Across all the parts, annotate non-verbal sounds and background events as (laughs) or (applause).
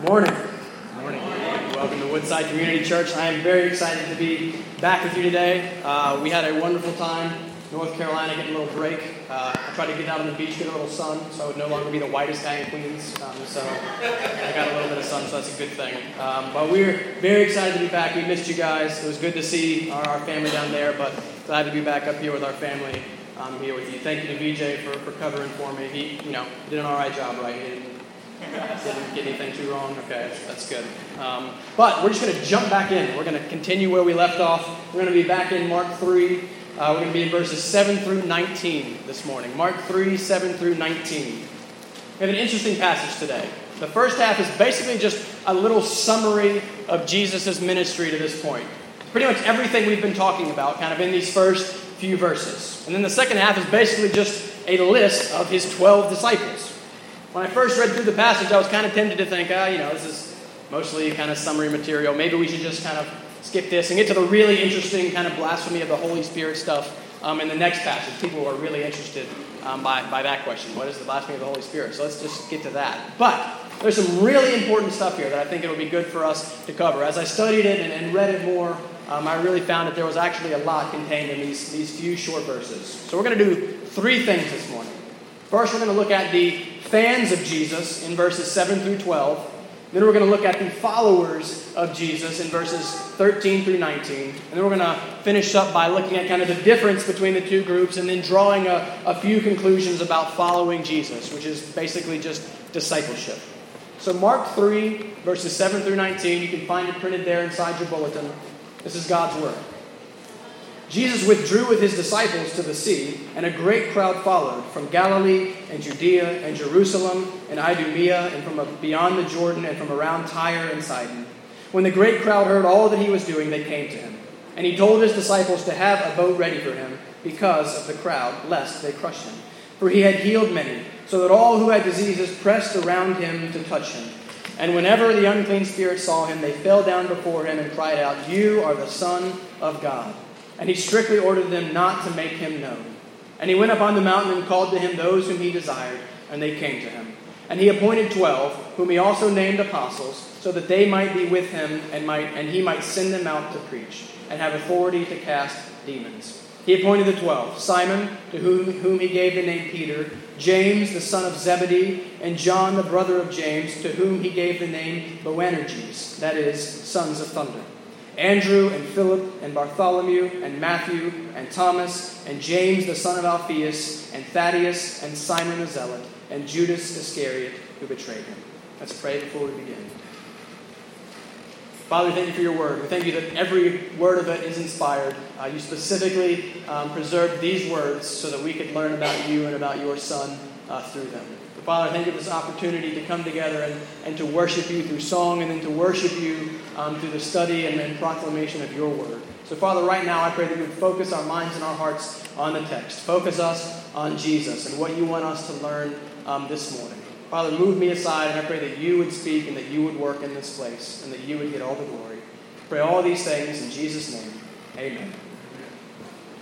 Good morning. Good morning. Welcome to Woodside Community Church. I am very excited to be back with you today. Uh, we had a wonderful time. North Carolina getting a little break. Uh, I tried to get out on the beach, get a little sun, so I would no longer be the whitest guy in Queens. Um, so I got a little bit of sun, so that's a good thing. Um, but we're very excited to be back. We missed you guys. It was good to see our, our family down there, but glad to be back up here with our family here with you. Thank you to VJ for, for covering for me. He, you know, did an all right job, right? He didn't, get anything too wrong. Okay, that's good. Um, but we're just going to jump back in. We're going to continue where we left off. We're going to be back in Mark 3. Uh, we're going to be in verses 7 through 19 this morning. Mark 3, 7 through 19. We have an interesting passage today. The first half is basically just a little summary of Jesus' ministry to this point. Pretty much everything we've been talking about, kind of in these first few verses. And then the second half is basically just a list of his 12 disciples. When I first read through the passage, I was kind of tempted to think, ah, you know, this is mostly kind of summary material. Maybe we should just kind of skip this and get to the really interesting kind of blasphemy of the Holy Spirit stuff um, in the next passage. People are really interested um, by, by that question. What is the blasphemy of the Holy Spirit? So let's just get to that. But there's some really important stuff here that I think it'll be good for us to cover. As I studied it and, and read it more, um, I really found that there was actually a lot contained in these, these few short verses. So we're going to do three things this morning. First, we're going to look at the fans of Jesus in verses 7 through 12. Then we're going to look at the followers of Jesus in verses 13 through 19. And then we're going to finish up by looking at kind of the difference between the two groups and then drawing a, a few conclusions about following Jesus, which is basically just discipleship. So, Mark 3, verses 7 through 19, you can find it printed there inside your bulletin. This is God's Word. Jesus withdrew with his disciples to the sea, and a great crowd followed from Galilee and Judea and Jerusalem and Idumea and from beyond the Jordan and from around Tyre and Sidon. When the great crowd heard all that he was doing, they came to him. And he told his disciples to have a boat ready for him because of the crowd, lest they crush him. For he had healed many, so that all who had diseases pressed around him to touch him. And whenever the unclean spirits saw him, they fell down before him and cried out, You are the Son of God. And he strictly ordered them not to make him known. And he went up on the mountain and called to him those whom he desired, and they came to him. And he appointed twelve, whom he also named apostles, so that they might be with him and might and he might send them out to preach, and have authority to cast demons. He appointed the twelve Simon, to whom, whom he gave the name Peter, James, the son of Zebedee, and John, the brother of James, to whom he gave the name Boanerges, that is, sons of thunder. Andrew and Philip and Bartholomew and Matthew and Thomas and James the son of Alphaeus and Thaddeus and Simon the Zealot and Judas Iscariot who betrayed him. Let's pray before we begin. Father, thank you for your word. We thank you that every word of it is inspired. Uh, you specifically um, preserved these words so that we could learn about you and about your Son uh, through them. But Father, thank you for this opportunity to come together and, and to worship you through song and then to worship you um, through the study and, then proclamation of your word. So, Father, right now I pray that you would focus our minds and our hearts on the text. Focus us on Jesus and what you want us to learn um, this morning. Father, move me aside, and I pray that you would speak and that you would work in this place and that you would get all the glory. Pray all these things in Jesus' name. Amen.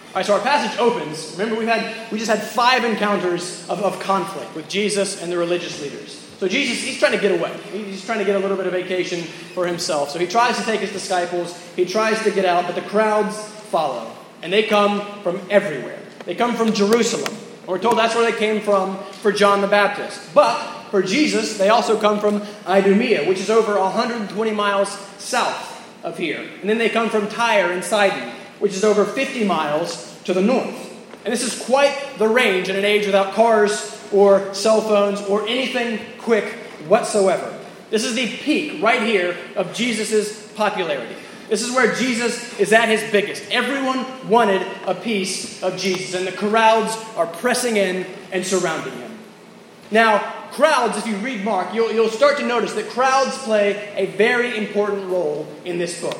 All right, so our passage opens. Remember, we had we just had five encounters of, of conflict with Jesus and the religious leaders. So Jesus, he's trying to get away. He's trying to get a little bit of vacation for himself. So he tries to take his disciples. He tries to get out, but the crowds follow, and they come from everywhere. They come from Jerusalem. We're told that's where they came from for John the Baptist. But for Jesus, they also come from Idumea, which is over 120 miles south of here. And then they come from Tyre and Sidon, which is over 50 miles to the north. And this is quite the range in an age without cars or cell phones or anything quick whatsoever. This is the peak right here of Jesus' popularity. This is where Jesus is at his biggest. Everyone wanted a piece of Jesus, and the crowds are pressing in and surrounding him. Now, crowds, if you read Mark, you'll, you'll start to notice that crowds play a very important role in this book.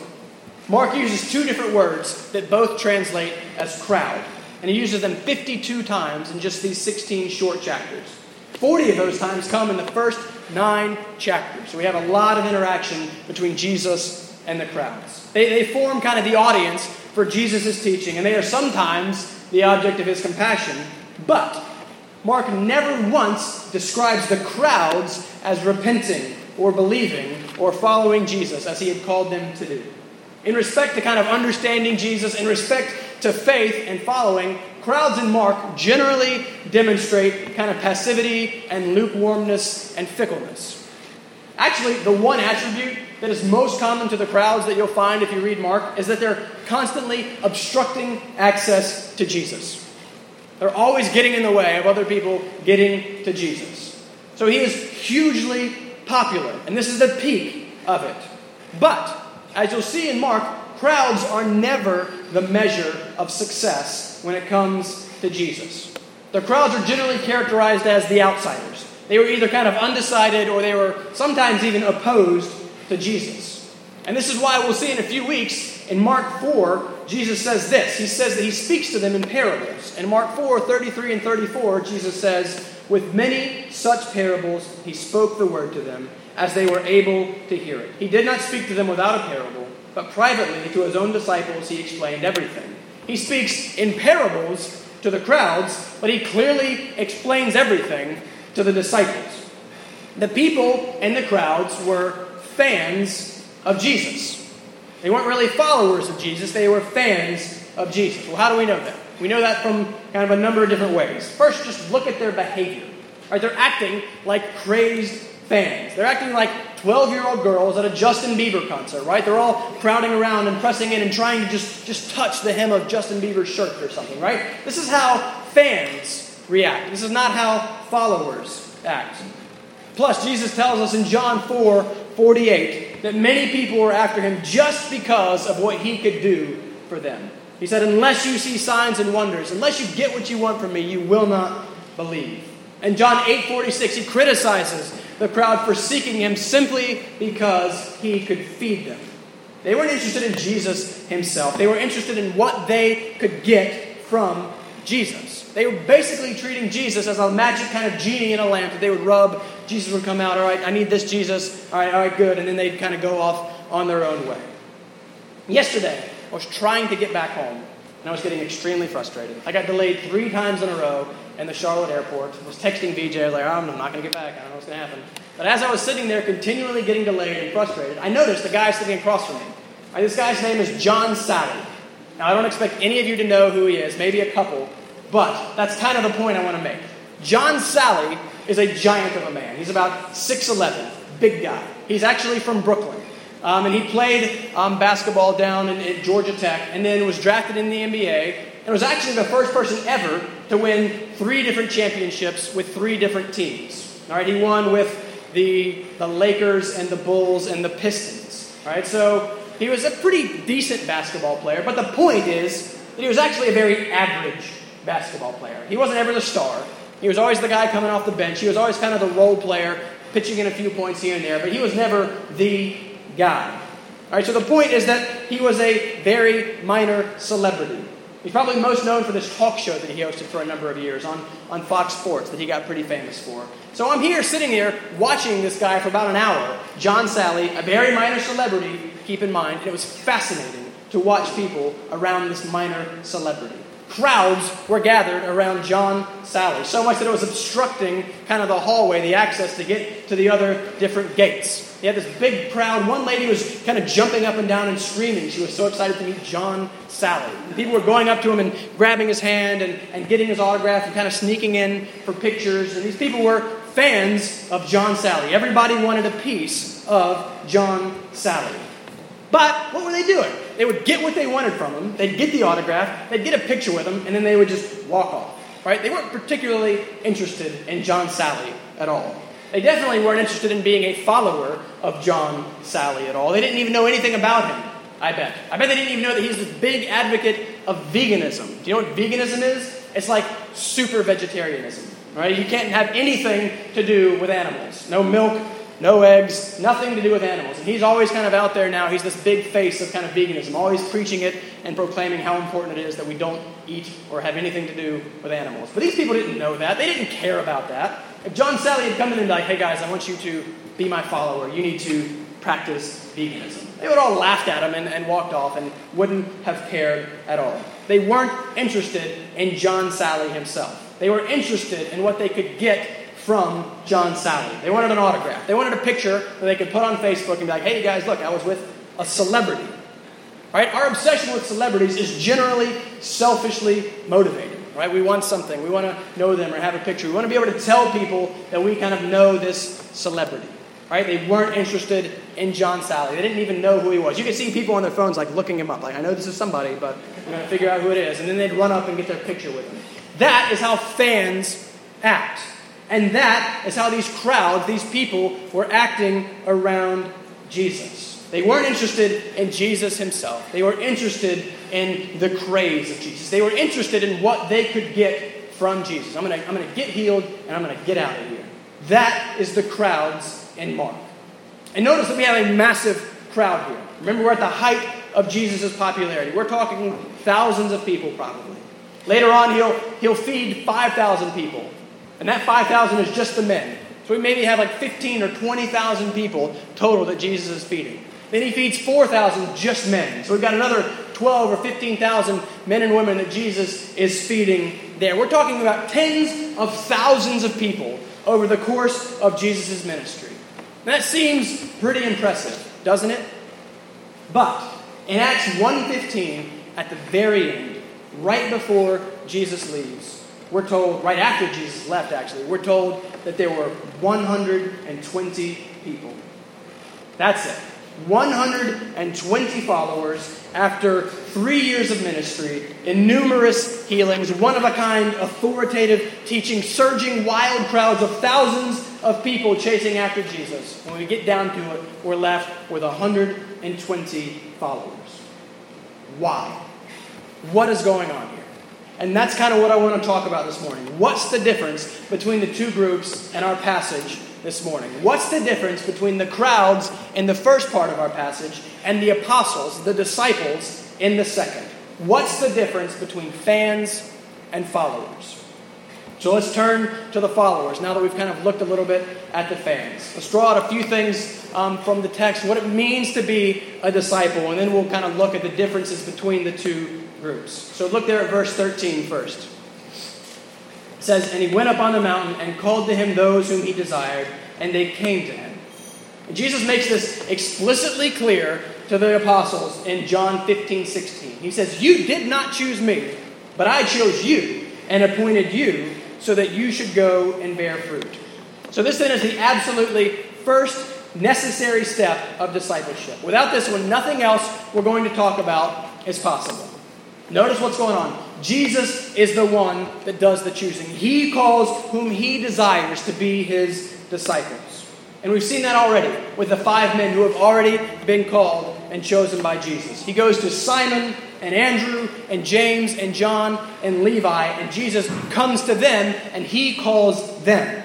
Mark uses two different words that both translate as crowd, and he uses them 52 times in just these 16 short chapters. 40 of those times come in the first nine chapters. So we have a lot of interaction between Jesus and the crowds. They, they form kind of the audience for Jesus' teaching, and they are sometimes the object of his compassion, but Mark never once describes the crowds as repenting or believing or following Jesus as he had called them to do. In respect to kind of understanding Jesus, in respect to faith and following, crowds in Mark generally demonstrate kind of passivity and lukewarmness and fickleness. Actually, the one attribute that is most common to the crowds that you'll find if you read Mark is that they're constantly obstructing access to Jesus. They're always getting in the way of other people getting to Jesus. So he is hugely popular, and this is the peak of it. But, as you'll see in Mark, crowds are never the measure of success when it comes to Jesus. The crowds are generally characterized as the outsiders. They were either kind of undecided or they were sometimes even opposed to Jesus. And this is why we'll see in a few weeks in Mark 4, Jesus says this. He says that he speaks to them in parables. In Mark 4, 33 and 34, Jesus says, With many such parables, he spoke the word to them as they were able to hear it. He did not speak to them without a parable, but privately to his own disciples, he explained everything. He speaks in parables to the crowds, but he clearly explains everything to the disciples. The people and the crowds were fans of Jesus. They weren't really followers of Jesus, they were fans of Jesus. Well, how do we know that? We know that from kind of a number of different ways. First, just look at their behavior. Right, they're acting like crazed fans. They're acting like 12 year old girls at a Justin Bieber concert, right? They're all crowding around and pressing in and trying to just, just touch the hem of Justin Bieber's shirt or something, right? This is how fans react. This is not how followers act. Plus, Jesus tells us in John 4 48 that many people were after him just because of what he could do for them. He said, Unless you see signs and wonders, unless you get what you want from me, you will not believe. And John 8 46, he criticizes the crowd for seeking him simply because he could feed them. They weren't interested in Jesus himself, they were interested in what they could get from Jesus. They were basically treating Jesus as a magic kind of genie in a lamp that they would rub. Jesus would come out, all right, I need this Jesus, all right, all right, good. And then they'd kind of go off on their own way. Yesterday, I was trying to get back home, and I was getting extremely frustrated. I got delayed three times in a row in the Charlotte airport. I was texting VJ, I was like, I'm not going to get back. I don't know what's going to happen. But as I was sitting there continually getting delayed and frustrated, I noticed the guy sitting across from me. This guy's name is John Salley. Now, I don't expect any of you to know who he is, maybe a couple, but that's kind of the point I want to make. John Salley is a giant of a man. He's about 6'11, big guy. He's actually from Brooklyn. Um, and he played um, basketball down in, in, Georgia Tech and then was drafted in the NBA and was actually the first person ever to win three different championships with three different teams. All right, he won with the, the Lakers and the Bulls and the Pistons. All right, so he was a pretty decent basketball player, but the point is that he was actually a very average basketball player. He wasn't ever the star. He was always the guy coming off the bench. He was always kind of the role player, pitching in a few points here and there, but he was never the guy. All right, so the point is that he was a very minor celebrity. He's probably most known for this talk show that he hosted for a number of years on, on Fox Sports that he got pretty famous for. So I'm here sitting here watching this guy for about an hour, John Salley, a very minor celebrity, keep in mind, and it was fascinating to watch people around this minor celebrity crowds were gathered around John Salley. so much that it was obstructing kind of the hallway, the access to get to the other different gates. He had this big crowd. One lady was kind of jumping up and down and screaming. She was so excited to meet John Salley. And people were going up to him and grabbing his hand and, and getting his autograph and kind of sneaking in for pictures. And these people were fans of John Salley. Everybody wanted a piece of John Salley. But what were they doing? They would get what they wanted from him, they'd get the autograph, they'd get a picture with him, and then they would just walk off. Right? They weren't particularly interested in John Salley at all. They definitely weren't interested in being a follower of John Salley at all. They didn't even know anything about him, I bet. I bet they didn't even know that he's this big advocate of veganism. Do you know what veganism is? It's like super vegetarianism. Right? You can't have anything to do with animals. No milk, no eggs, nothing to do with animals. And he's always kind of out there now. He's this big face of kind of veganism, always preaching it and proclaiming how important it is that we don't eat or have anything to do with animals. But these people didn't know that. They didn't care about that. If John Salley had come in and be like, hey guys, I want you to be my follower, you need to practice veganism. They would all laughed at him and, and walked off and wouldn't have cared at all. They weren't interested in John Salley himself. They were interested in what they could get from John Salley. They wanted an autograph. They wanted a picture that they could put on Facebook and be like, hey, you guys, look, I was with a celebrity. Right? Our obsession with celebrities is generally selfishly motivated. Right? We want something. We want to know them or have a picture. We want to be able to tell people that we kind of know this celebrity. Right? They weren't interested in John Salley. They didn't even know who he was. You could see people on their phones like looking him up. Like, I know this is somebody, but I'm to figure out who it is. And then they'd run up and get their picture with him. That is how fans act. And that is how these crowds, these people, were acting around Jesus. They weren't interested in Jesus himself. They were interested in the craze of Jesus. They were interested in what they could get from Jesus. I'm going to I'm to get healed and I'm going to get out of here. That is the crowds in Mark. And notice that we have a massive crowd here. Remember, we're at the height of Jesus' popularity. We're talking thousands of people, probably. Later on, he'll, he'll feed 5,000 people. And that 5,000 is just the men. So we maybe have like 15 or 20,000 people total that Jesus is feeding. Then he feeds 4,000 just men. So we've got another 12 or 15,000 men and women that Jesus is feeding there. We're talking about tens of thousands of people over the course of Jesus' ministry. that seems pretty impressive, doesn't it? But in Acts 1:15, at the very end, right before Jesus leaves, we're told, right after Jesus left, actually, we're told that there were 120 people. That's it. 120 followers after three years of ministry, in numerous healings, one of a kind, authoritative teaching, surging wild crowds of thousands of people chasing after Jesus. When we get down to it, we're left with 120 followers. Why? What is going on here? And that's kind of what I want to talk about this morning. What's the difference between the two groups and our passage this morning. What's the difference between the crowds in the first part of our passage and the apostles, the disciples, in the second? What's the difference between fans and followers? So let's turn to the followers now that we've kind of looked a little bit at the fans. Let's draw out a few things um, from the text, what it means to be a disciple, and then we'll kind of look at the differences between the two groups. So look there at verse 13 first says, And he went up on the mountain and called to him those whom he desired, and they came to him. And Jesus makes this explicitly clear to the apostles in John 15, 16. He says, You did not choose me, but I chose you and appointed you so that you should go and bear fruit. So, this then is the absolutely first necessary step of discipleship. Without this one, nothing else we're going to talk about is possible. Notice what's going on. Jesus is the one that does the choosing. He calls whom he desires to be his disciples. And we've seen that already with the five men who have already been called and chosen by Jesus. He goes to Simon and Andrew and James and John and Levi, and Jesus comes to them and he calls them.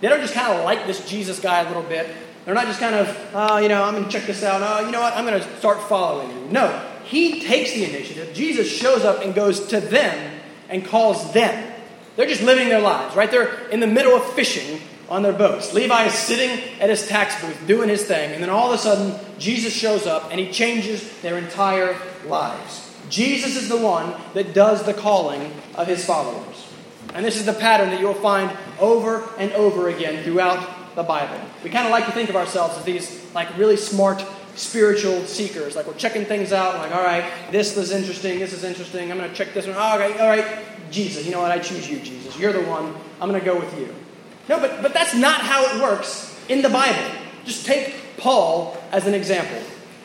They don't just kind of like this Jesus guy a little bit. They're not just kind of, oh, you know, I'm going to check this out. Oh, you know what? I'm going to start following you. No, he takes the initiative. Jesus shows up and goes to them and calls them. They're just living their lives, right? They're in the middle of fishing on their boats. Levi is sitting at his tax booth doing his thing, and then all of a sudden, Jesus shows up and he changes their entire lives. Jesus is the one that does the calling of his followers. And this is the pattern that you'll find over and over again throughout the Bible. We kind of like to think of ourselves as these like really smart spiritual seekers. Like we're checking things out. Like, all right, this is interesting. This is interesting. I'm going to check this one. Oh, okay, all right, Jesus. You know what? I choose you, Jesus. You're the one. I'm going to go with you. No, but but that's not how it works in the Bible. Just take Paul as an example.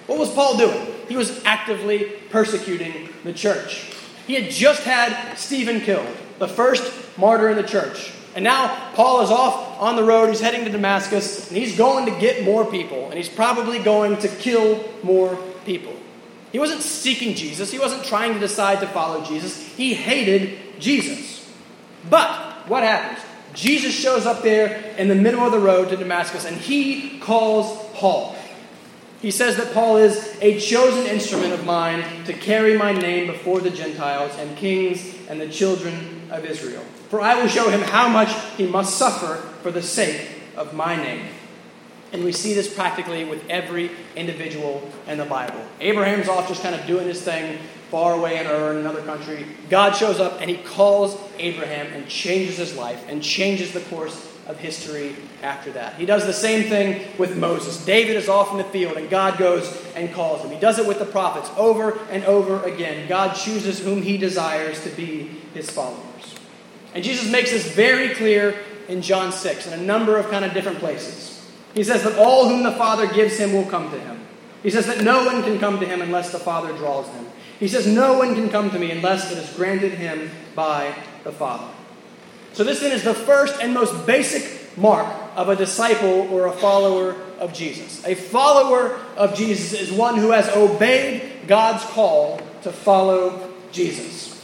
What was Paul doing? He was actively persecuting the church. He had just had Stephen killed, the first martyr in the church. And now Paul is off on the road. He's heading to Damascus, and he's going to get more people, and he's probably going to kill more people. He wasn't seeking Jesus, he wasn't trying to decide to follow Jesus. He hated Jesus. But what happens? Jesus shows up there in the middle of the road to Damascus, and he calls Paul. He says that Paul is a chosen instrument of mine to carry my name before the Gentiles and kings and the children of Israel. For I will show him how much he must suffer for the sake of my name. And we see this practically with every individual in the Bible. Abraham's off just kind of doing his thing far away in Ur in another country. God shows up and he calls Abraham and changes his life and changes the course of history after that. He does the same thing with Moses. David is off in the field, and God goes and calls him. He does it with the prophets over and over again. God chooses whom he desires to be his followers. And Jesus makes this very clear in John 6 in a number of kind of different places. He says that all whom the Father gives him will come to him. He says that no one can come to him unless the Father draws them. He says, No one can come to me unless it is granted him by the Father. So, this then is the first and most basic mark of a disciple or a follower of Jesus. A follower of Jesus is one who has obeyed God's call to follow Jesus.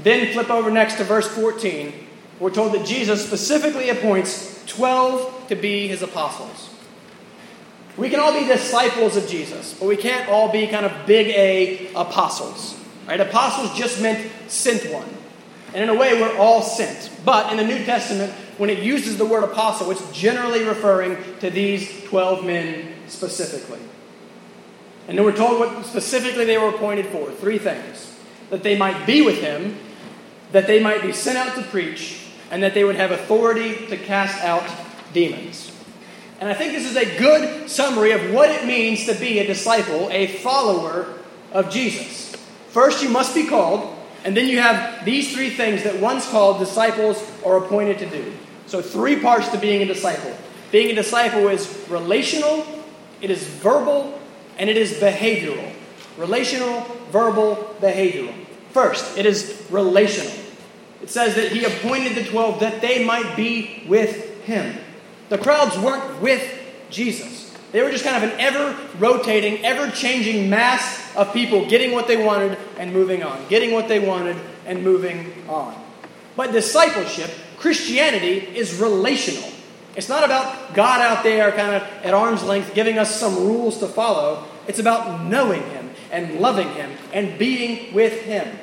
Then flip over next to verse 14. We're told that Jesus specifically appoints 12 to be his apostles. We can all be disciples of Jesus, but we can't all be kind of big A apostles. Right? Apostles just meant sent one. And in a way, we're all sent. But in the New Testament, when it uses the word apostle, it's generally referring to these 12 men specifically. And then we're told what specifically they were appointed for three things that they might be with him, that they might be sent out to preach, and that they would have authority to cast out demons. And I think this is a good summary of what it means to be a disciple, a follower of Jesus. First, you must be called, and then you have these three things that once called disciples are appointed to do. So, three parts to being a disciple. Being a disciple is relational, it is verbal, and it is behavioral. Relational, verbal, behavioral. First, it is relational. It says that he appointed the 12 that they might be with him. The crowds weren't with Jesus. They were just kind of an ever rotating, ever changing mass of people getting what they wanted and moving on, getting what they wanted and moving on. But discipleship, Christianity, is relational. It's not about God out there kind of at arm's length giving us some rules to follow. It's about knowing Him and loving Him and being with Him.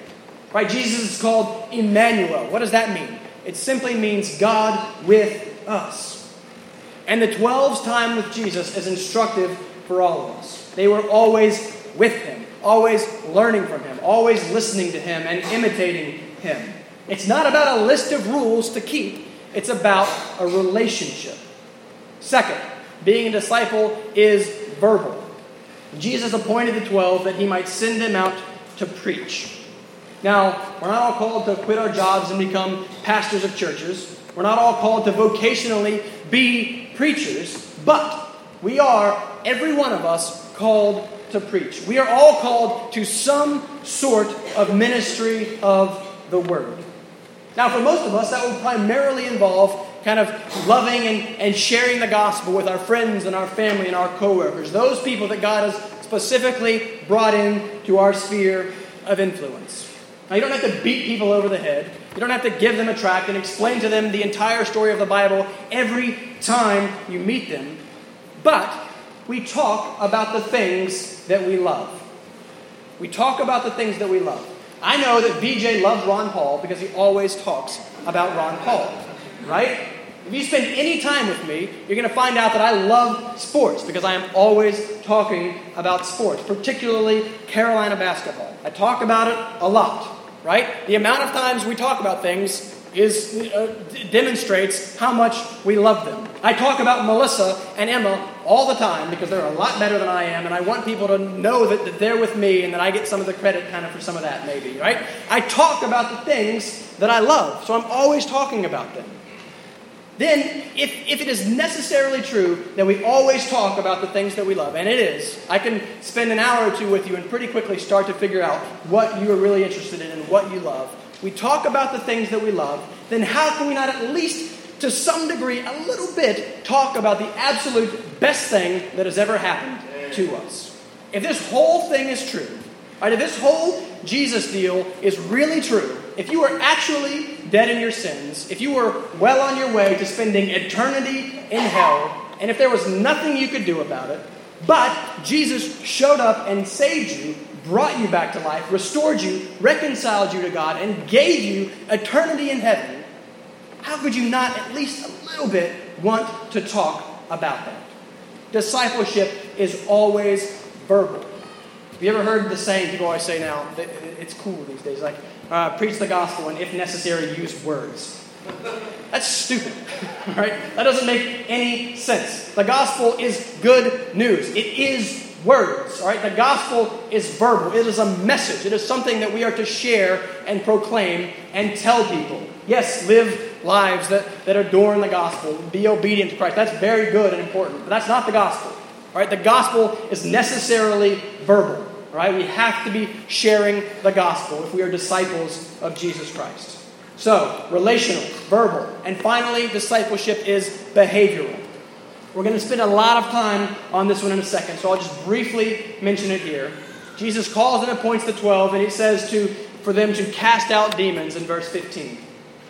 Right? Jesus is called Emmanuel. What does that mean? It simply means God with us. And the 12's time with Jesus is instructive for all of us. They were always with him, always learning from him, always listening to him and imitating him. It's not about a list of rules to keep, it's about a relationship. Second, being a disciple is verbal. Jesus appointed the 12 that he might send them out to preach. Now, we're not all called to quit our jobs and become pastors of churches. We're not all called to vocationally be preachers, but we are, every one of us, called to preach. We are all called to some sort of ministry of the word. Now, for most of us, that will primarily involve kind of loving and, and sharing the gospel with our friends and our family and our coworkers, those people that God has specifically brought in to our sphere of influence. Now, you don't have to beat people over the head. You don't have to give them a tract and explain to them the entire story of the Bible every time you meet them. But we talk about the things that we love. We talk about the things that we love. I know that VJ loves Ron Paul because he always talks about Ron Paul, right? If you spend any time with me, you're going to find out that I love sports because I am always talking about sports, particularly Carolina basketball. I talk about it a lot right? The amount of times we talk about things is uh, demonstrates how much we love them. I talk about Melissa and Emma all the time because they're a lot better than I am, and I want people to know that, that they're with me and that I get some of the credit kind of for some of that, maybe, right? I talk about the things that I love, so I'm always talking about them then if, if it is necessarily true that we always talk about the things that we love, and it is, I can spend an hour or two with you and pretty quickly start to figure out what you are really interested in and what you love. We talk about the things that we love, then how can we not at least, to some degree, a little bit, talk about the absolute best thing that has ever happened to us? If this whole thing is true, right, if this whole Jesus deal is really true, if you were actually dead in your sins, if you were well on your way to spending eternity in hell, and if there was nothing you could do about it, but Jesus showed up and saved you, brought you back to life, restored you, reconciled you to God, and gave you eternity in heaven, how could you not at least a little bit want to talk about that? Discipleship is always verbal. Have you ever heard the saying people always say now? It's cool these days. Like, uh, preach the gospel and, if necessary, use words. That's stupid. (laughs) Right? That doesn't make any sense. The gospel is good news. It is words. All right? The gospel is verbal. It is a message. It is something that we are to share and proclaim and tell people. Yes, live lives that, that adorn the gospel. Be obedient to Christ. That's very good and important. But that's not the gospel. All right? The gospel is necessarily verbal. Right? We have to be sharing the gospel if we are disciples of Jesus Christ. So, relational, verbal, and finally, discipleship is behavioral. We're going to spend a lot of time on this one in a second, so I'll just briefly mention it here. Jesus calls and appoints the 12, and he says to, for them to cast out demons in verse 15.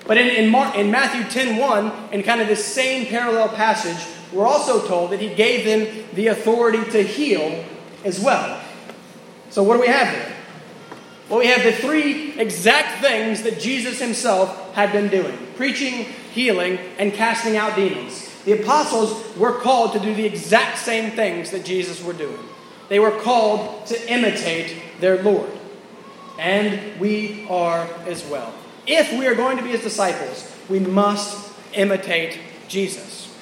But in, in, in Matthew 10 1, in kind of this same parallel passage, we're also told that he gave them the authority to heal as well. So, what do we have here? Well, we have the three exact things that Jesus himself had been doing preaching, healing, and casting out demons. The apostles were called to do the exact same things that Jesus were doing. They were called to imitate their Lord. And we are as well. If we are going to be his disciples, we must imitate Jesus.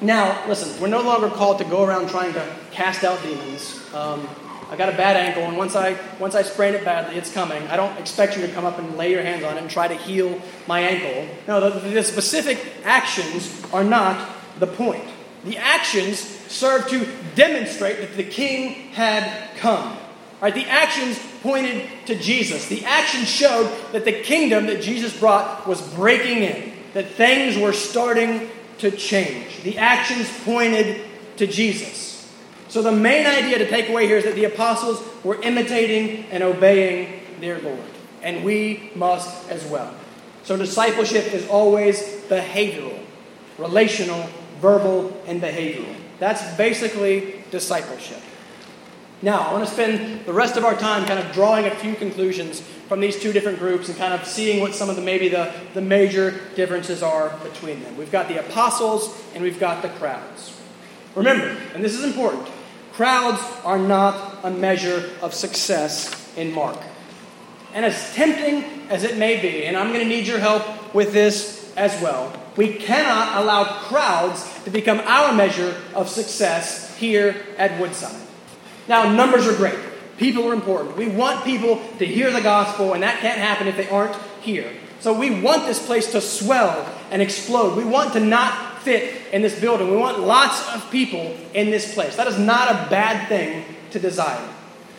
Now, listen, we're no longer called to go around trying to cast out demons. Um, I got a bad ankle, and once I once I sprain it badly, it's coming. I don't expect you to come up and lay your hands on it and try to heal my ankle. No, the, the specific actions are not the point. The actions serve to demonstrate that the king had come. Right? The actions pointed to Jesus. The actions showed that the kingdom that Jesus brought was breaking in, that things were starting to change. The actions pointed to Jesus. So, the main idea to take away here is that the apostles were imitating and obeying their Lord. And we must as well. So, discipleship is always behavioral, relational, verbal, and behavioral. That's basically discipleship. Now, I want to spend the rest of our time kind of drawing a few conclusions from these two different groups and kind of seeing what some of the maybe the, the major differences are between them. We've got the apostles and we've got the crowds. Remember, and this is important, Crowds are not a measure of success in Mark. And as tempting as it may be, and I'm going to need your help with this as well, we cannot allow crowds to become our measure of success here at Woodside. Now, numbers are great. People are important. We want people to hear the gospel, and that can't happen if they aren't here. So we want this place to swell and explode. We want to not fit in this building. We want lots of people in this place. That is not a bad thing to desire.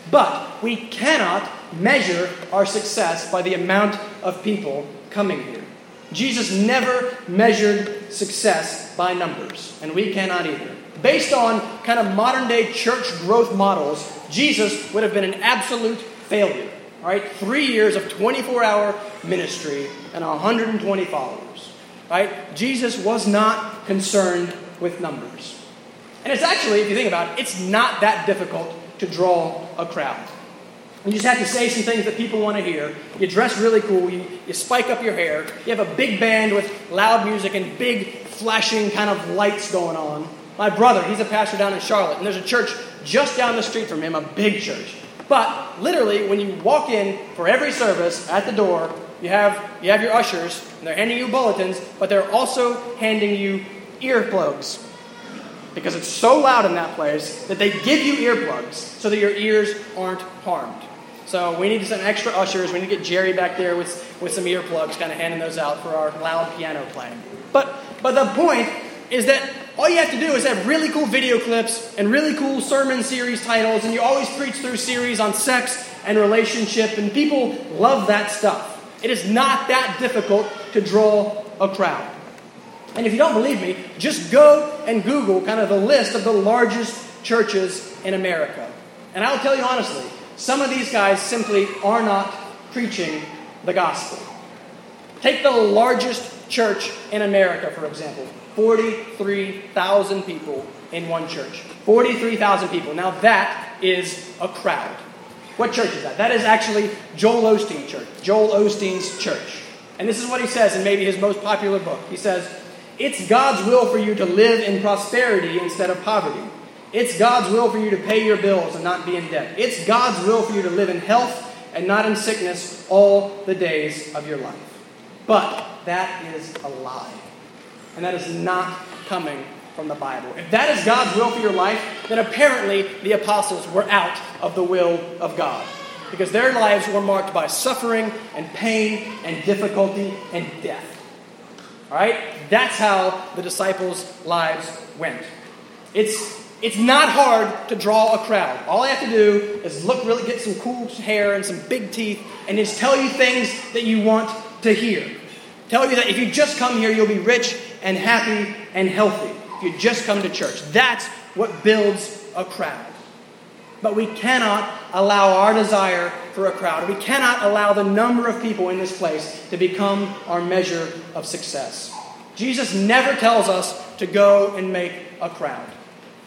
But we cannot measure our success by the amount of people coming here. Jesus never measured success by numbers, and we cannot either. Based on kind of modern day church growth models, Jesus would have been an absolute failure. All right, three years of 24 hour ministry and 120 followers. Right? Jesus was not concerned with numbers. And it's actually, if you think about it, it's not that difficult to draw a crowd. You just have to say some things that people want to hear. You dress really cool. You, you spike up your hair. You have a big band with loud music and big flashing kind of lights going on. My brother, he's a pastor down in Charlotte, and there's a church just down the street from him, a big church. But literally, when you walk in for every service at the door, you have, you have your ushers, and they're handing you bulletins, but they're also handing you earplugs. Because it's so loud in that place that they give you earplugs so that your ears aren't harmed. So we need some extra ushers. We need to get Jerry back there with, with some earplugs, kind of handing those out for our loud piano playing. But, but the point is that all you have to do is have really cool video clips and really cool sermon series titles, and you always preach through series on sex and relationship, and people love that stuff. It is not that difficult to draw a crowd. And if you don't believe me, just go and Google kind of the list of the largest churches in America. And I'll tell you honestly, some of these guys simply are not preaching the gospel. Take the largest church in America, for example 43,000 people in one church. 43,000 people. Now that is a crowd. What church is that? That is actually Joel Osteen Church, Joel Osteen's church. And this is what he says in maybe his most popular book. He says, It's God's will for you to live in prosperity instead of poverty. It's God's will for you to pay your bills and not be in debt. It's God's will for you to live in health and not in sickness all the days of your life. But that is a lie. And that is not coming from the Bible. If that is God's will for your life, then apparently the apostles were out of the will of God. Because their lives were marked by suffering and pain and difficulty and death. All right? That's how the disciples' lives went. It's it's not hard to draw a crowd. All I have to do is look really, get some cool hair and some big teeth, and just tell you things that you want to hear. Tell you that if you just come here, you'll be rich and happy and healthy. You just come to church, that's what builds a crowd. But we cannot allow our desire for a crowd. We cannot allow the number of people in this place to become our measure of success. Jesus never tells us to go and make a crowd.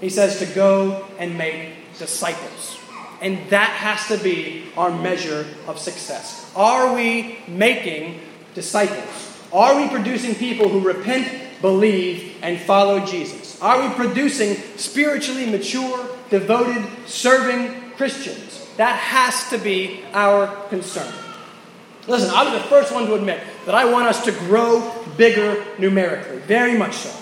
He says to go and make disciples. And that has to be our measure of success. Are we making disciples? Are we producing people who repent, believe, and follow Jesus? Are we producing spiritually mature, devoted, serving Christians? That has to be our concern. Listen, I'll be the first one to admit that I want us to grow bigger numerically, very much so.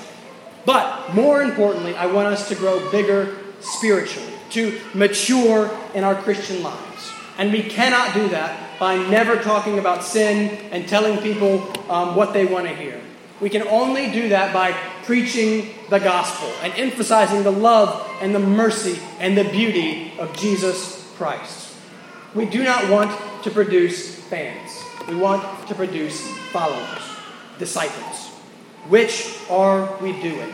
But more importantly, I want us to grow bigger spiritually, to mature in our Christian lives. And we cannot do that by never talking about sin and telling people um, what they want to hear. We can only do that by preaching the gospel and emphasizing the love and the mercy and the beauty of Jesus Christ. We do not want to produce fans, we want to produce followers, disciples. Which are we doing?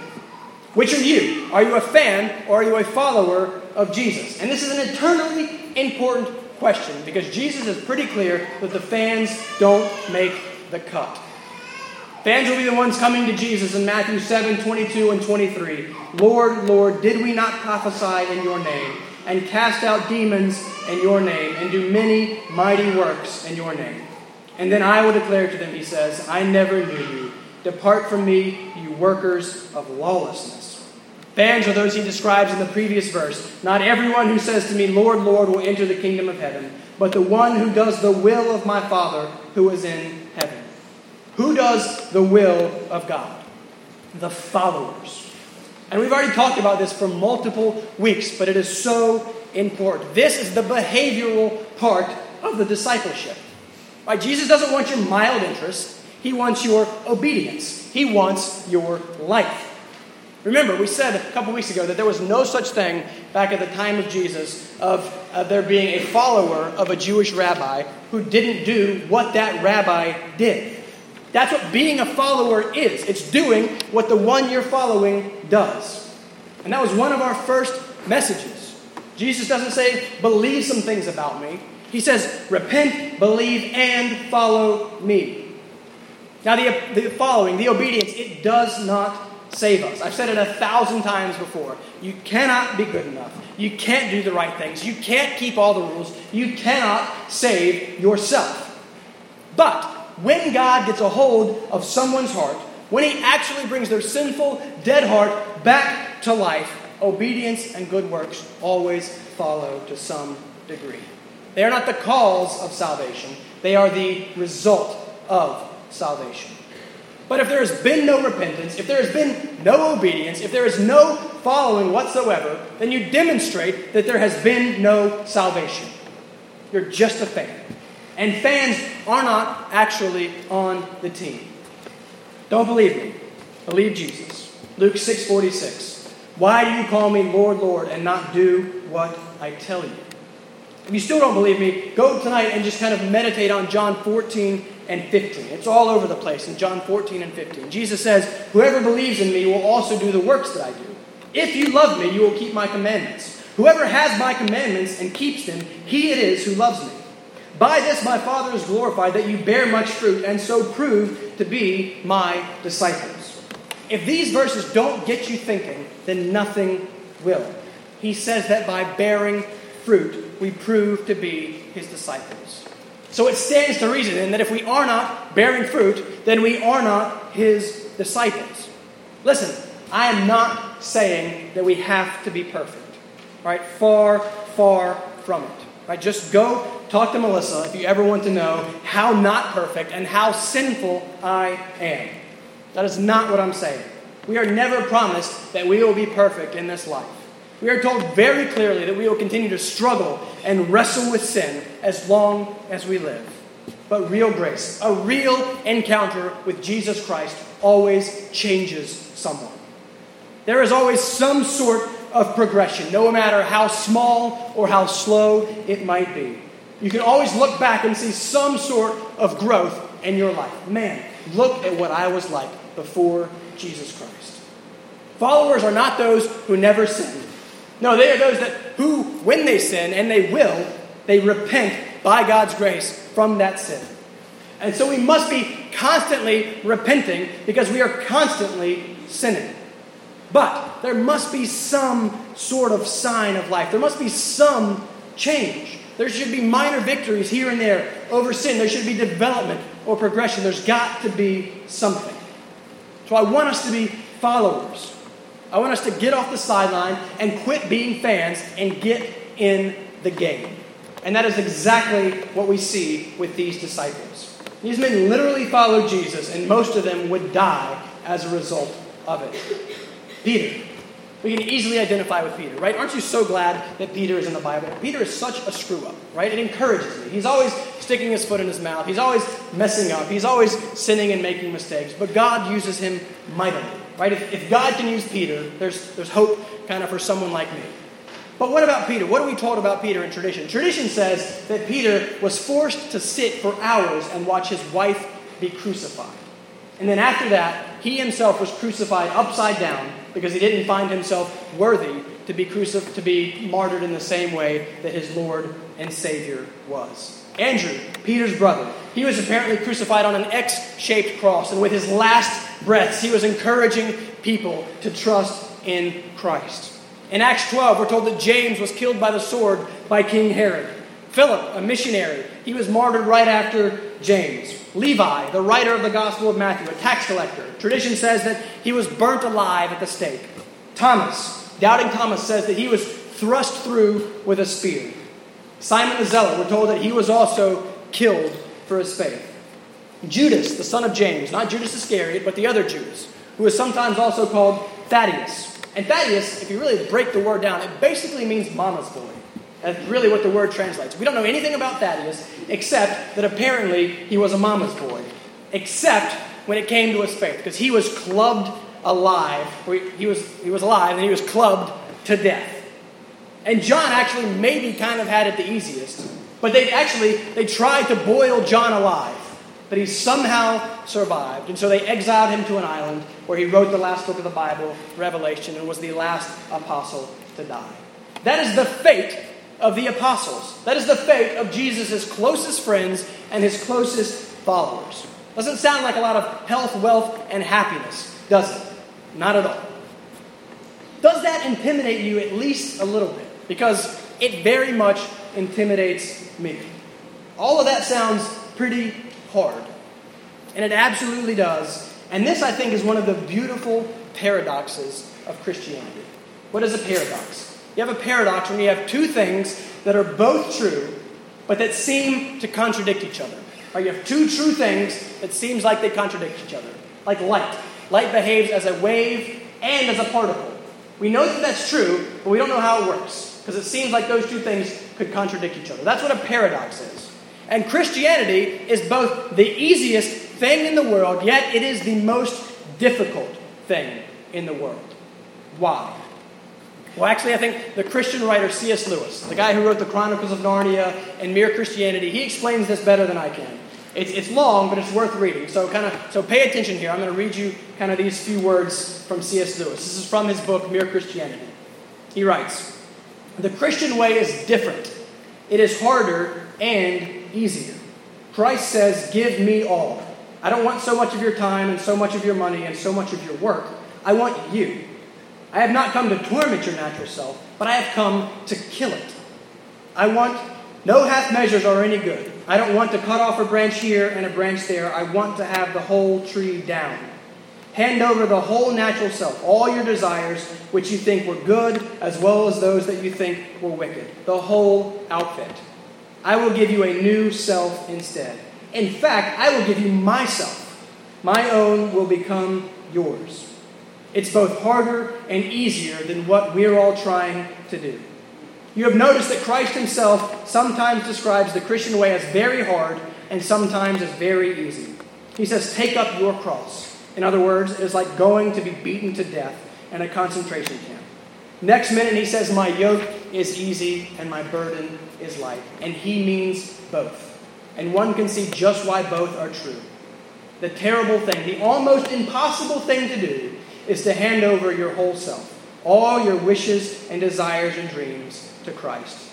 Which are you? Are you a fan or are you a follower of Jesus? And this is an eternally important question because Jesus is pretty clear that the fans don't make the cut. Fans will be the ones coming to Jesus in Matthew 7 22 and 23. Lord, Lord, did we not prophesy in your name, and cast out demons in your name, and do many mighty works in your name? And then I will declare to them, he says, I never knew you. Depart from me, you workers of lawlessness. Fans are those he describes in the previous verse. Not everyone who says to me, Lord, Lord, will enter the kingdom of heaven, but the one who does the will of my Father who is in heaven. Who does the will of God? The followers. And we've already talked about this for multiple weeks, but it is so important. This is the behavioral part of the discipleship. Right? Jesus doesn't want your mild interest. He wants your obedience. He wants your life. Remember, we said a couple weeks ago that there was no such thing back at the time of Jesus of uh, there being a follower of a Jewish rabbi who didn't do what that rabbi did. That's what being a follower is. It's doing what the one you're following does. And that was one of our first messages. Jesus doesn't say, believe some things about me. He says, repent, believe, and follow me. Now, the, the following, the obedience, it does not save us. I've said it a thousand times before. You cannot be good enough. You can't do the right things. You can't keep all the rules. You cannot save yourself. But when God gets a hold of someone's heart, when He actually brings their sinful, dead heart back to life, obedience and good works always follow to some degree. They are not the cause of salvation, they are the result of salvation. But if there has been no repentance, if there has been no obedience, if there is no following whatsoever, then you demonstrate that there has been no salvation. You're just a fan. And fans are not actually on the team. Don't believe me. Believe Jesus. Luke 6:46. Why do you call me Lord, Lord, and not do what I tell you? If you still don't believe me, go tonight and just kind of meditate on John 14 and 15. It's all over the place in John 14 and 15. Jesus says, Whoever believes in me will also do the works that I do. If you love me, you will keep my commandments. Whoever has my commandments and keeps them, he it is who loves me. By this my Father is glorified, that you bear much fruit, and so prove to be my disciples. If these verses don't get you thinking, then nothing will. He says that by bearing fruit, we prove to be his disciples. So it stands to reason that if we are not bearing fruit, then we are not his disciples. Listen, I am not saying that we have to be perfect. Right? Far, far from it. Right? Just go talk to Melissa if you ever want to know how not perfect and how sinful I am. That is not what I'm saying. We are never promised that we will be perfect in this life. We are told very clearly that we will continue to struggle and wrestle with sin as long as we live. But real grace, a real encounter with Jesus Christ, always changes someone. There is always some sort of progression, no matter how small or how slow it might be. You can always look back and see some sort of growth in your life. Man, look at what I was like before Jesus Christ. Followers are not those who never sin. No, they are those that who, when they sin, and they will, they repent by God's grace from that sin. And so we must be constantly repenting because we are constantly sinning. But there must be some sort of sign of life. There must be some change. There should be minor victories here and there over sin. There should be development or progression. There's got to be something. So I want us to be followers. I want us to get off the sideline and quit being fans and get in the game. And that is exactly what we see with these disciples. These men literally followed Jesus, and most of them would die as a result of it. Peter. We can easily identify with Peter, right? Aren't you so glad that Peter is in the Bible? Peter is such a screw up, right? It encourages me. He's always sticking his foot in his mouth, he's always messing up, he's always sinning and making mistakes, but God uses him mightily, right? If, if God can use Peter, there's, there's hope kind of for someone like me. But what about Peter? What are we told about Peter in tradition? Tradition says that Peter was forced to sit for hours and watch his wife be crucified. And then after that, he himself was crucified upside down because he didn't find himself worthy to be, crucif- to be martyred in the same way that his Lord and Savior was. Andrew, Peter's brother, he was apparently crucified on an X shaped cross, and with his last breaths, he was encouraging people to trust in Christ. In Acts 12, we're told that James was killed by the sword by King Herod. Philip, a missionary, he was martyred right after James. Levi, the writer of the Gospel of Matthew, a tax collector, tradition says that he was burnt alive at the stake. Thomas, doubting Thomas, says that he was thrust through with a spear. Simon the Zealot, we're told that he was also killed for his faith. Judas, the son of James, not Judas Iscariot, but the other Judas, who is sometimes also called Thaddeus. And Thaddeus, if you really break the word down, it basically means mama's boy. That's really what the word translates. We don't know anything about Thaddeus except that apparently he was a mama's boy, except when it came to his faith, because he was clubbed alive. He was, he was alive and he was clubbed to death. And John actually maybe kind of had it the easiest, but they actually they tried to boil John alive, but he somehow survived. And so they exiled him to an island where he wrote the last book of the Bible, Revelation, and was the last apostle to die. That is the fate of the apostles. That is the fate of Jesus' closest friends and his closest followers. Doesn't sound like a lot of health, wealth, and happiness, does it? Not at all. Does that intimidate you at least a little bit? Because it very much intimidates me. All of that sounds pretty hard. And it absolutely does. And this, I think, is one of the beautiful paradoxes of Christianity. What is a paradox? You have a paradox when you have two things that are both true, but that seem to contradict each other. Or you have two true things that seems like they contradict each other. Like light. Light behaves as a wave and as a particle. We know that that's true, but we don't know how it works because it seems like those two things could contradict each other. That's what a paradox is. And Christianity is both the easiest thing in the world, yet it is the most difficult thing in the world. Why? Well, actually, I think the Christian writer C.S. Lewis, the guy who wrote the Chronicles of Narnia and Mere Christianity, he explains this better than I can. It's, it's long, but it's worth reading. So, kind of, so pay attention here. I'm going to read you kind of these few words from C.S. Lewis. This is from his book Mere Christianity. He writes, "The Christian way is different. It is harder and easier. Christ says, "Give me all. I don't want so much of your time and so much of your money and so much of your work. I want you." I have not come to torment your natural self, but I have come to kill it. I want no half measures are any good. I don't want to cut off a branch here and a branch there. I want to have the whole tree down. Hand over the whole natural self, all your desires, which you think were good, as well as those that you think were wicked. The whole outfit. I will give you a new self instead. In fact, I will give you myself. My own will become yours. It's both harder and easier than what we're all trying to do. You have noticed that Christ himself sometimes describes the Christian way as very hard and sometimes as very easy. He says, Take up your cross. In other words, it is like going to be beaten to death in a concentration camp. Next minute, he says, My yoke is easy and my burden is light. And he means both. And one can see just why both are true. The terrible thing, the almost impossible thing to do, is to hand over your whole self, all your wishes and desires and dreams to Christ.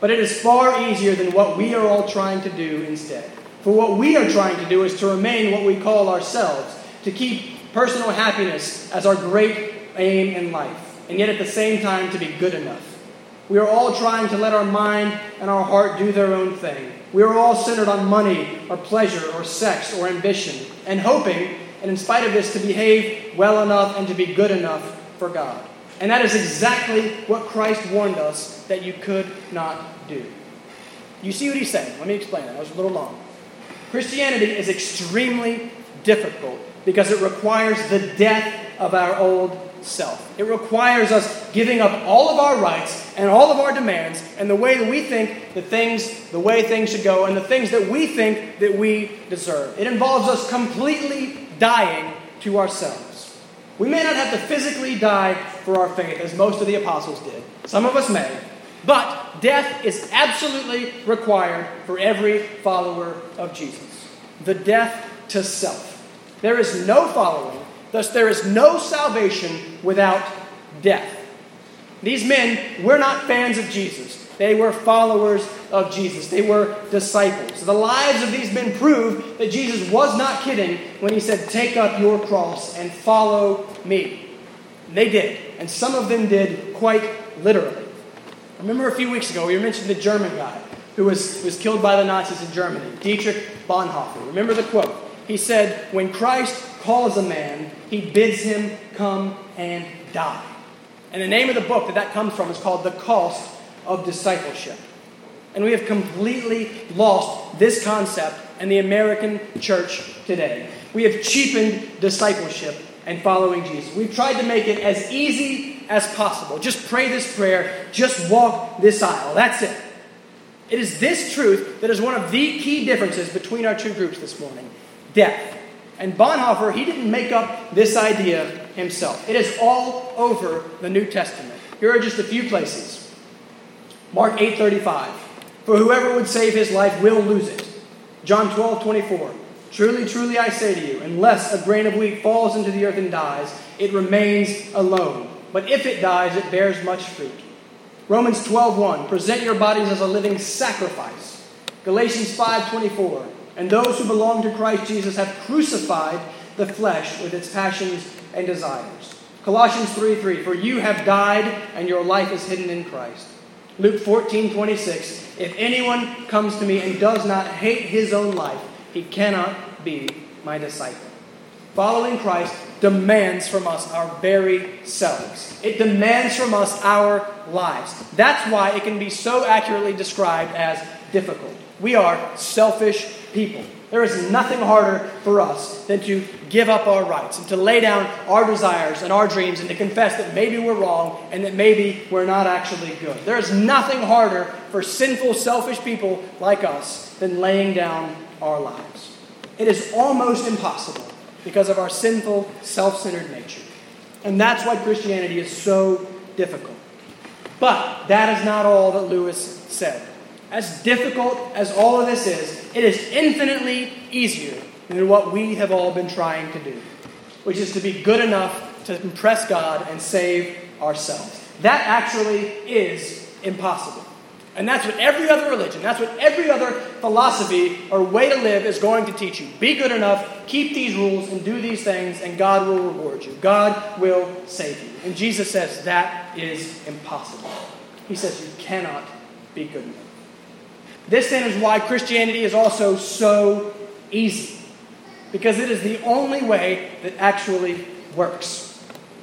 But it is far easier than what we are all trying to do instead. For what we are trying to do is to remain what we call ourselves, to keep personal happiness as our great aim in life, and yet at the same time to be good enough. We are all trying to let our mind and our heart do their own thing. We are all centered on money or pleasure or sex or ambition, and hoping, and in spite of this, to behave well enough and to be good enough for God. And that is exactly what Christ warned us that you could not do. You see what he's saying? Let me explain that. That was a little long. Christianity is extremely difficult because it requires the death of our old self. It requires us giving up all of our rights and all of our demands and the way that we think the things, the way things should go, and the things that we think that we deserve. It involves us completely dying to ourselves. We may not have to physically die for our faith, as most of the apostles did. Some of us may. But death is absolutely required for every follower of Jesus. The death to self. There is no following Thus, there is no salvation without death. These men were not fans of Jesus. They were followers of Jesus. They were disciples. The lives of these men prove that Jesus was not kidding when he said, Take up your cross and follow me. They did. And some of them did quite literally. Remember a few weeks ago, we mentioned the German guy who was, was killed by the Nazis in Germany, Dietrich Bonhoeffer. Remember the quote? He said, When Christ calls a man, he bids him come and die. And the name of the book that that comes from is called The Cost of Discipleship. And we have completely lost this concept in the American church today. We have cheapened discipleship and following Jesus. We've tried to make it as easy as possible. Just pray this prayer, just walk this aisle. That's it. It is this truth that is one of the key differences between our two groups this morning death. And Bonhoeffer, he didn't make up this idea himself. It is all over the New Testament. Here are just a few places. Mark 8:35. For whoever would save his life will lose it. John 12:24. Truly, truly I say to you, unless a grain of wheat falls into the earth and dies, it remains alone. But if it dies, it bears much fruit. Romans 12:1. Present your bodies as a living sacrifice. Galatians 5:24. And those who belong to Christ Jesus have crucified the flesh with its passions and desires. Colossians 3 3, for you have died and your life is hidden in Christ. Luke 14 26, if anyone comes to me and does not hate his own life, he cannot be my disciple. Following Christ demands from us our very selves. It demands from us our lives. That's why it can be so accurately described as difficult. We are selfish people. There is nothing harder for us than to give up our rights and to lay down our desires and our dreams and to confess that maybe we're wrong and that maybe we're not actually good. There is nothing harder for sinful, selfish people like us than laying down our lives. It is almost impossible because of our sinful, self centered nature. And that's why Christianity is so difficult. But that is not all that Lewis said. As difficult as all of this is, it is infinitely easier than what we have all been trying to do, which is to be good enough to impress God and save ourselves. That actually is impossible. And that's what every other religion, that's what every other philosophy or way to live is going to teach you. Be good enough, keep these rules, and do these things, and God will reward you. God will save you. And Jesus says that is impossible. He says you cannot be good enough. This then is why Christianity is also so easy, because it is the only way that actually works.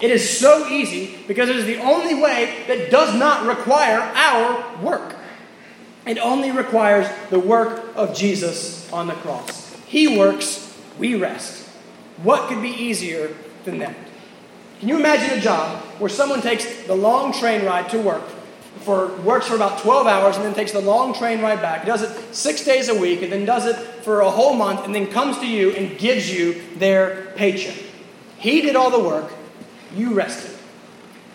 It is so easy because it is the only way that does not require our work. It only requires the work of Jesus on the cross. He works, we rest. What could be easier than that? Can you imagine a job where someone takes the long train ride to work, for works for about 12 hours, and then takes the long train ride back, does it six days a week, and then does it for a whole month, and then comes to you and gives you their paycheck? He did all the work, you rested.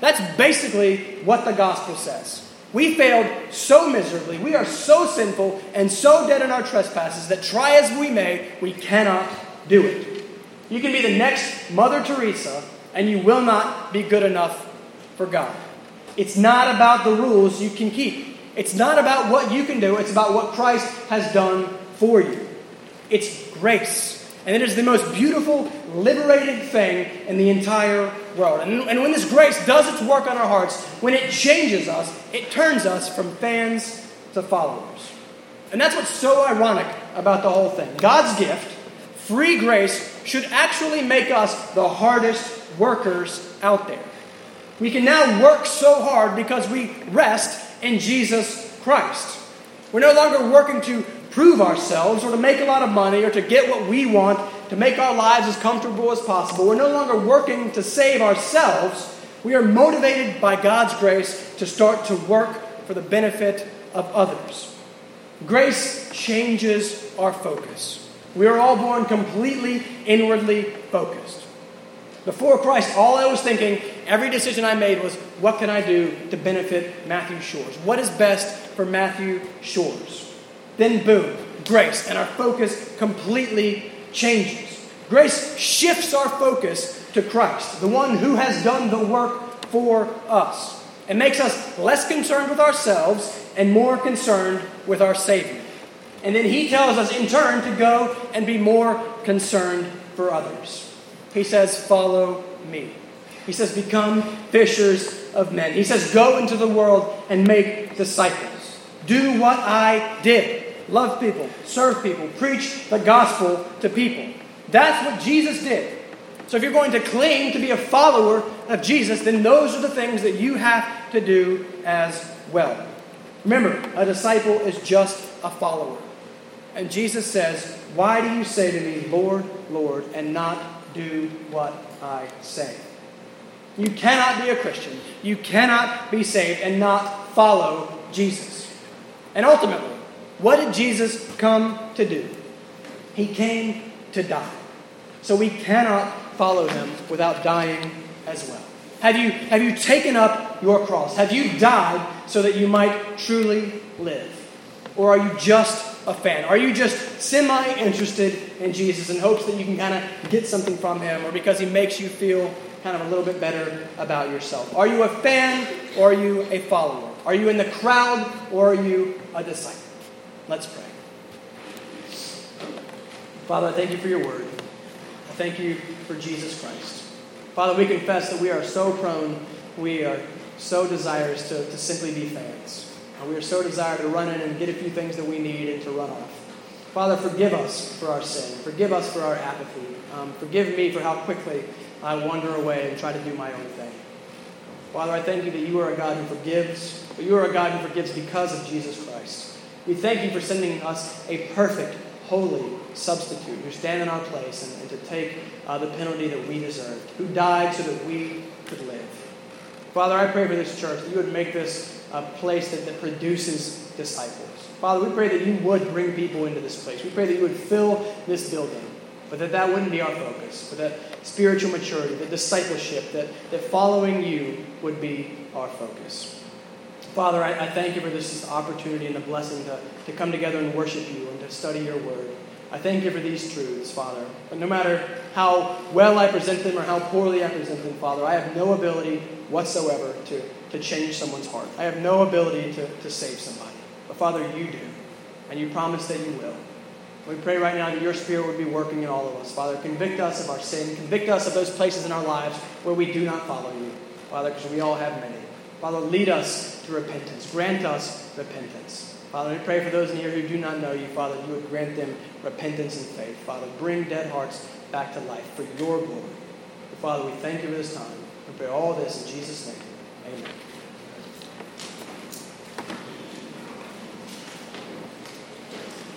That's basically what the gospel says. We failed so miserably, we are so sinful and so dead in our trespasses that try as we may, we cannot do it. You can be the next Mother Teresa, and you will not be good enough for God. It's not about the rules you can keep. It's not about what you can do, it's about what Christ has done for you. It's grace. And it is the most beautiful, liberating thing in the entire world. And, and when this grace does its work on our hearts, when it changes us, it turns us from fans to followers. And that's what's so ironic about the whole thing. God's gift, free grace, should actually make us the hardest workers out there. We can now work so hard because we rest in Jesus Christ. We're no longer working to prove ourselves or to make a lot of money or to get what we want, to make our lives as comfortable as possible. We're no longer working to save ourselves. We are motivated by God's grace to start to work for the benefit of others. Grace changes our focus. We are all born completely inwardly focused. Before Christ, all I was thinking, every decision I made was, what can I do to benefit Matthew Shores? What is best for Matthew Shores? Then, boom, grace, and our focus completely changes. Grace shifts our focus to Christ, the one who has done the work for us. It makes us less concerned with ourselves and more concerned with our Savior. And then He tells us, in turn, to go and be more concerned for others. He says, Follow me. He says, Become fishers of men. He says, Go into the world and make disciples. Do what I did love people, serve people, preach the gospel to people. That's what Jesus did. So if you're going to claim to be a follower of Jesus, then those are the things that you have to do as well. Remember, a disciple is just a follower. And Jesus says, Why do you say to me, Lord, Lord, and not do what I say? You cannot be a Christian. You cannot be saved and not follow Jesus. And ultimately, what did Jesus come to do? He came to die. So we cannot follow him without dying as well. Have you, have you taken up your cross? Have you died so that you might truly live? Or are you just a fan? Are you just semi interested in Jesus in hopes that you can kind of get something from him or because he makes you feel kind of a little bit better about yourself? Are you a fan or are you a follower? Are you in the crowd or are you a disciple? Let's pray. Father, I thank you for your word. I thank you for Jesus Christ. Father, we confess that we are so prone, we are so desirous to, to simply be fans. And we are so desired to run in and get a few things that we need and to run off. Father, forgive us for our sin. Forgive us for our apathy. Um, forgive me for how quickly I wander away and try to do my own thing. Father, I thank you that you are a God who forgives, but you are a God who forgives because of Jesus Christ. We thank you for sending us a perfect, holy substitute who stand in our place and, and to take uh, the penalty that we deserved, who died so that we could live. Father, I pray for this church that you would make this a place that, that produces disciples. Father, we pray that you would bring people into this place. We pray that you would fill this building, but that that wouldn't be our focus, but that spiritual maturity, that discipleship, that, that following you would be our focus. Father, I, I, thank you for this opportunity and the blessing to, to come together and worship you and to study your word. I thank you for these truths, Father. But no matter how well I present them or how poorly I present them, Father, I have no ability whatsoever to, to change someone's heart. I have no ability to, to save somebody. But Father, you do. And you promise that you will. We pray right now that your Spirit would be working in all of us. Father, convict us of our sin. Convict us of those places in our lives where we do not follow you. Father, because we all have many. Father, lead us to repentance. Grant us repentance. Father, we pray for those in here who do not know you, Father, you would grant them repentance and faith. Father, bring dead hearts back to life for your glory. Father, we thank you for this time. We pray all this in Jesus' name. Amen.